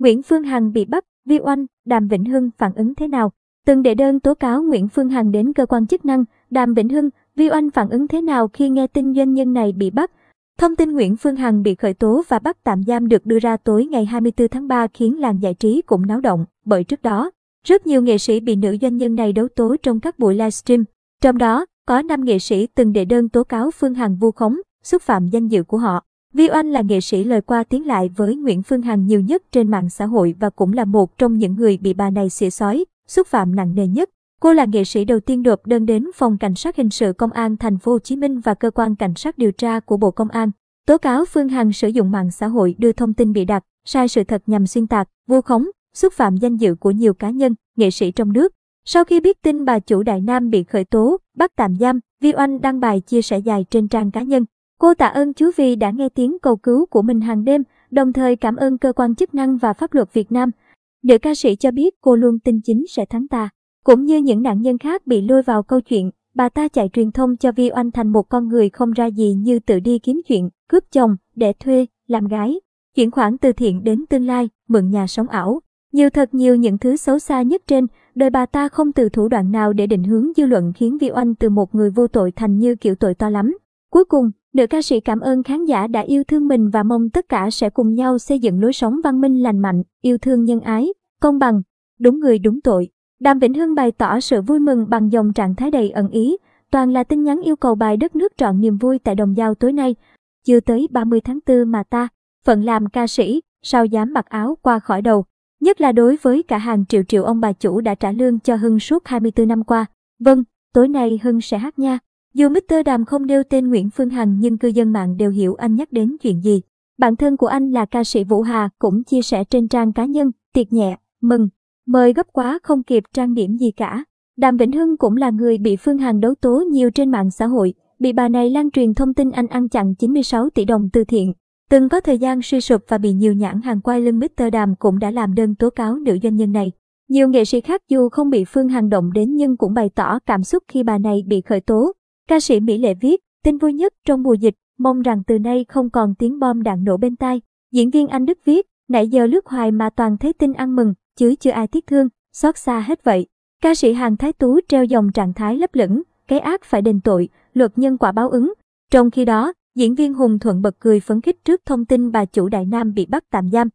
Nguyễn Phương Hằng bị bắt, Vi Oanh, Đàm Vĩnh Hưng phản ứng thế nào? Từng đệ đơn tố cáo Nguyễn Phương Hằng đến cơ quan chức năng, Đàm Vĩnh Hưng, Vi Oanh phản ứng thế nào khi nghe tin doanh nhân này bị bắt? Thông tin Nguyễn Phương Hằng bị khởi tố và bắt tạm giam được đưa ra tối ngày 24 tháng 3 khiến làng giải trí cũng náo động, bởi trước đó, rất nhiều nghệ sĩ bị nữ doanh nhân này đấu tố trong các buổi livestream. Trong đó, có 5 nghệ sĩ từng đệ đơn tố cáo Phương Hằng vu khống, xúc phạm danh dự của họ. Vi Oanh là nghệ sĩ lời qua tiếng lại với Nguyễn Phương Hằng nhiều nhất trên mạng xã hội và cũng là một trong những người bị bà này xỉa xói, xúc phạm nặng nề nhất. Cô là nghệ sĩ đầu tiên nộp đơn đến phòng cảnh sát hình sự công an thành phố Hồ Chí Minh và cơ quan cảnh sát điều tra của Bộ Công an, tố cáo Phương Hằng sử dụng mạng xã hội đưa thông tin bị đặt, sai sự thật nhằm xuyên tạc, vu khống, xúc phạm danh dự của nhiều cá nhân, nghệ sĩ trong nước. Sau khi biết tin bà chủ Đại Nam bị khởi tố, bắt tạm giam, Vi Oanh đăng bài chia sẻ dài trên trang cá nhân. Cô tạ ơn chú vì đã nghe tiếng cầu cứu của mình hàng đêm, đồng thời cảm ơn cơ quan chức năng và pháp luật Việt Nam. Nữ ca sĩ cho biết cô luôn tin chính sẽ thắng ta. Cũng như những nạn nhân khác bị lôi vào câu chuyện, bà ta chạy truyền thông cho Vi Oanh thành một con người không ra gì như tự đi kiếm chuyện, cướp chồng, để thuê, làm gái, chuyển khoản từ thiện đến tương lai, mượn nhà sống ảo. Nhiều thật nhiều những thứ xấu xa nhất trên, đời bà ta không từ thủ đoạn nào để định hướng dư luận khiến Vi Oanh từ một người vô tội thành như kiểu tội to lắm. Cuối cùng, nữ ca sĩ cảm ơn khán giả đã yêu thương mình và mong tất cả sẽ cùng nhau xây dựng lối sống văn minh lành mạnh, yêu thương nhân ái, công bằng, đúng người đúng tội. Đàm Vĩnh Hưng bày tỏ sự vui mừng bằng dòng trạng thái đầy ẩn ý, toàn là tin nhắn yêu cầu bài đất nước trọn niềm vui tại Đồng Giao tối nay. Chưa tới 30 tháng 4 mà ta, phận làm ca sĩ, sao dám mặc áo qua khỏi đầu. Nhất là đối với cả hàng triệu triệu ông bà chủ đã trả lương cho Hưng suốt 24 năm qua. Vâng, tối nay Hưng sẽ hát nha. Dù Mr. Đàm không nêu tên Nguyễn Phương Hằng nhưng cư dân mạng đều hiểu anh nhắc đến chuyện gì. Bạn thân của anh là ca sĩ Vũ Hà cũng chia sẻ trên trang cá nhân, tiệc nhẹ, mừng, mời gấp quá không kịp trang điểm gì cả. Đàm Vĩnh Hưng cũng là người bị Phương Hằng đấu tố nhiều trên mạng xã hội, bị bà này lan truyền thông tin anh ăn chặn 96 tỷ đồng từ thiện. Từng có thời gian suy sụp và bị nhiều nhãn hàng quay lưng Mr. Đàm cũng đã làm đơn tố cáo nữ doanh nhân này. Nhiều nghệ sĩ khác dù không bị Phương Hằng động đến nhưng cũng bày tỏ cảm xúc khi bà này bị khởi tố. Ca sĩ Mỹ Lệ viết, tin vui nhất trong mùa dịch, mong rằng từ nay không còn tiếng bom đạn nổ bên tai. Diễn viên Anh Đức viết, nãy giờ lướt hoài mà toàn thấy tin ăn mừng, chứ chưa ai tiếc thương, xót xa hết vậy. Ca sĩ Hàng Thái Tú treo dòng trạng thái lấp lửng, cái ác phải đền tội, luật nhân quả báo ứng. Trong khi đó, diễn viên Hùng Thuận bật cười phấn khích trước thông tin bà chủ Đại Nam bị bắt tạm giam.